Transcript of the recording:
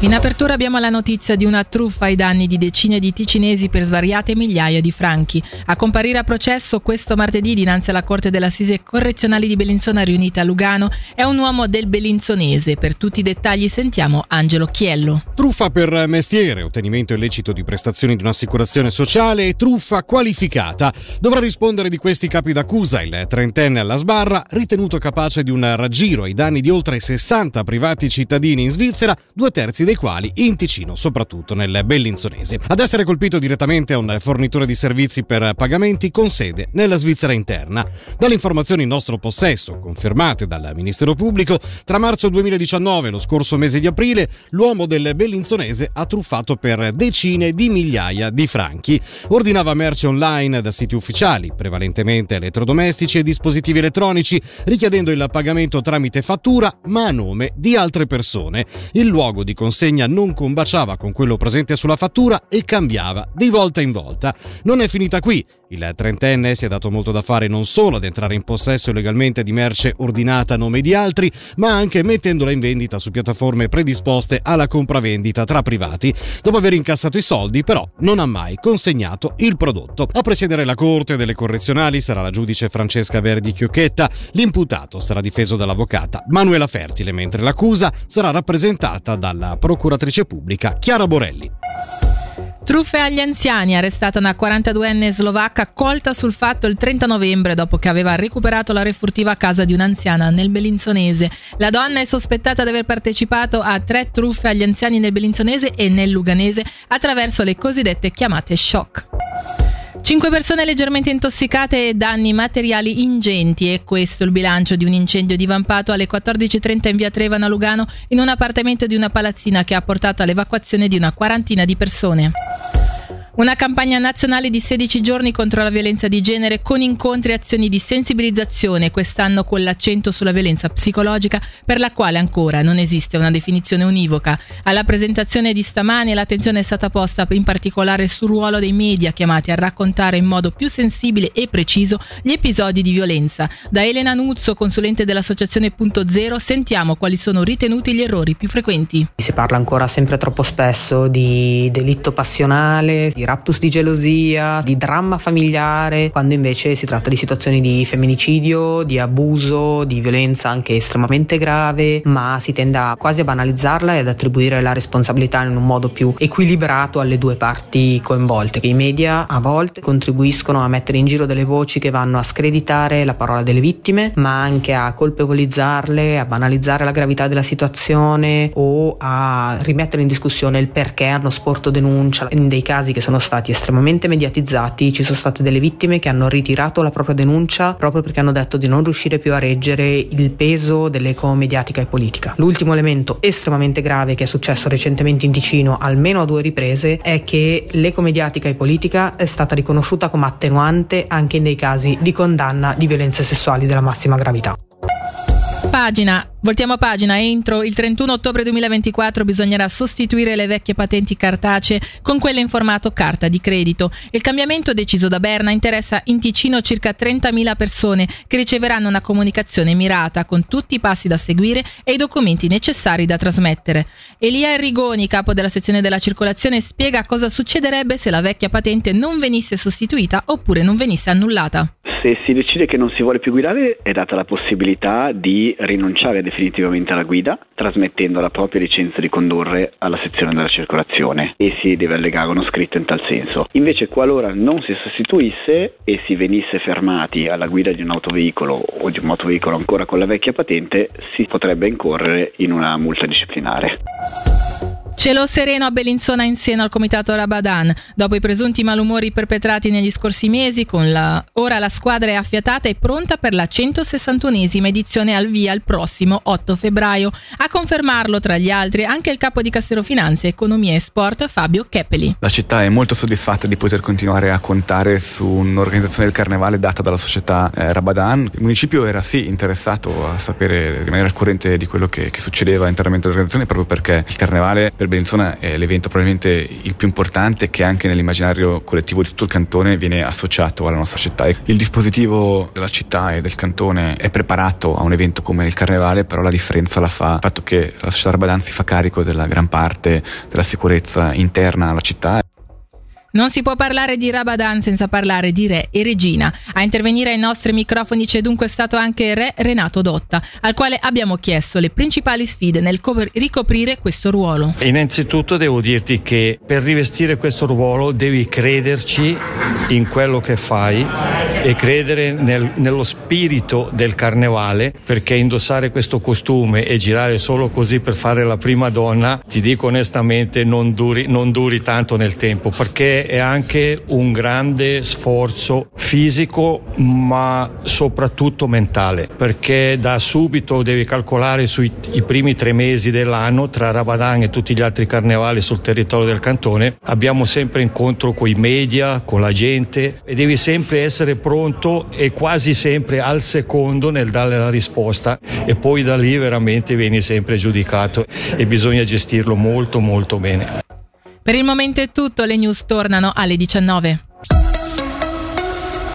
In apertura abbiamo la notizia di una truffa ai danni di decine di ticinesi per svariate migliaia di franchi. A comparire a processo questo martedì dinanzi alla Corte dell'Assise Correzionale di Bellinzona riunita a Lugano è un uomo del Bellinzonese. Per tutti i dettagli sentiamo Angelo Chiello. Truffa per mestiere, ottenimento illecito di prestazioni di un'assicurazione sociale e truffa qualificata. Dovrà rispondere di questi capi d'accusa il trentenne alla sbarra, ritenuto capace di un raggiro ai danni di oltre 60 privati cittadini in Svizzera, due terzi dei quali in Ticino, soprattutto nel Bellinzonese. Ad essere colpito direttamente è un fornitore di servizi per pagamenti con sede nella Svizzera interna. Dalle informazioni in nostro possesso, confermate dal Ministero Pubblico, tra marzo 2019 e lo scorso mese di aprile, l'uomo del Bellinzonese ha truffato per decine di migliaia di franchi. Ordinava merce online da siti ufficiali, prevalentemente elettrodomestici e dispositivi elettronici, richiedendo il pagamento tramite fattura, ma a nome di altre persone. Il luogo di consegna consegna non combaciava con quello presente sulla fattura e cambiava di volta in volta. Non è finita qui. Il trentenne si è dato molto da fare non solo ad entrare in possesso illegalmente di merce ordinata a nome di altri, ma anche mettendola in vendita su piattaforme predisposte alla compravendita tra privati. Dopo aver incassato i soldi, però, non ha mai consegnato il prodotto. A presiedere la Corte delle Correzionali sarà la giudice Francesca Verdi Chiocchetta. L'imputato sarà difeso dall'avvocata Manuela Fertile, mentre l'accusa sarà rappresentata dalla procuratrice pubblica Chiara Borelli. Truffe agli anziani, arrestata una 42enne slovacca colta sul fatto il 30 novembre dopo che aveva recuperato la refurtiva a casa di un'anziana nel Bellinzonese. La donna è sospettata di aver partecipato a tre truffe agli anziani nel Bellinzonese e nel Luganese attraverso le cosiddette chiamate shock. Cinque persone leggermente intossicate e danni materiali ingenti e questo il bilancio di un incendio divampato alle 14.30 in via Trevana Lugano in un appartamento di una palazzina che ha portato all'evacuazione di una quarantina di persone. Una campagna nazionale di 16 giorni contro la violenza di genere con incontri e azioni di sensibilizzazione, quest'anno con l'accento sulla violenza psicologica per la quale ancora non esiste una definizione univoca. Alla presentazione di stamani l'attenzione è stata posta in particolare sul ruolo dei media chiamati a raccontare in modo più sensibile e preciso gli episodi di violenza. Da Elena Nuzzo, consulente dell'associazione Punto Zero, sentiamo quali sono ritenuti gli errori più frequenti. Si parla ancora sempre troppo spesso di delitto passionale, di raptus di gelosia, di dramma familiare, quando invece si tratta di situazioni di femminicidio, di abuso, di violenza anche estremamente grave, ma si tende a quasi a banalizzarla e ad attribuire la responsabilità in un modo più equilibrato alle due parti coinvolte, che i media a volte contribuiscono a mettere in giro delle voci che vanno a screditare la parola delle vittime, ma anche a colpevolizzarle, a banalizzare la gravità della situazione o a rimettere in discussione il perché hanno sporto denuncia in dei casi che sono sono stati estremamente mediatizzati, ci sono state delle vittime che hanno ritirato la propria denuncia proprio perché hanno detto di non riuscire più a reggere il peso dell'eco mediatica e politica. L'ultimo elemento estremamente grave che è successo recentemente in Ticino, almeno a due riprese, è che l'eco mediatica e politica è stata riconosciuta come attenuante anche in dei casi di condanna di violenze sessuali della massima gravità. Pagina Voltiamo pagina, entro il 31 ottobre 2024 bisognerà sostituire le vecchie patenti cartacee con quelle in formato carta di credito. Il cambiamento deciso da Berna interessa in Ticino circa 30.000 persone che riceveranno una comunicazione mirata con tutti i passi da seguire e i documenti necessari da trasmettere. Elia Rigoni, capo della sezione della circolazione, spiega cosa succederebbe se la vecchia patente non venisse sostituita oppure non venisse annullata se si decide che non si vuole più guidare è data la possibilità di rinunciare definitivamente alla guida trasmettendo la propria licenza di condurre alla sezione della circolazione e si deve allegare uno scritto in tal senso. Invece qualora non si sostituisse e si venisse fermati alla guida di un autoveicolo o di un motoveicolo ancora con la vecchia patente si potrebbe incorrere in una multa disciplinare. Cielo sereno a Bellinzona in seno al comitato Rabadan. Dopo i presunti malumori perpetrati negli scorsi mesi, la... ora la squadra è affiatata e pronta per la 161esima edizione al via il prossimo 8 febbraio. A confermarlo, tra gli altri, anche il capo di Cassero Finanze, Economia e Sport, Fabio Keppeli. La città è molto soddisfatta di poter continuare a contare su un'organizzazione del carnevale data dalla società eh, Rabadan. Il municipio era sì interessato a sapere, rimanere al corrente di quello che, che succedeva interamente all'organizzazione proprio perché il carnevale per per Bellinzona è l'evento probabilmente il più importante che anche nell'immaginario collettivo di tutto il cantone viene associato alla nostra città. Il dispositivo della città e del cantone è preparato a un evento come il carnevale, però la differenza la fa il fatto che la società Rabadan si fa carico della gran parte della sicurezza interna alla città. Non si può parlare di Rabadan senza parlare di re e regina. A intervenire ai nostri microfoni c'è dunque stato anche re Renato Dotta, al quale abbiamo chiesto le principali sfide nel ricoprire questo ruolo. Innanzitutto devo dirti che per rivestire questo ruolo devi crederci in quello che fai e credere nel, nello spirito del carnevale perché indossare questo costume e girare solo così per fare la prima donna ti dico onestamente non duri, non duri tanto nel tempo perché è anche un grande sforzo fisico ma soprattutto mentale perché da subito devi calcolare sui primi tre mesi dell'anno tra Rabadan e tutti gli altri carnevali sul territorio del cantone abbiamo sempre incontro con i media, con la gente e devi sempre essere pronto e quasi sempre al secondo nel dare la risposta e poi da lì veramente vieni sempre giudicato e bisogna gestirlo molto molto bene. Per il momento è tutto, le news tornano alle 19.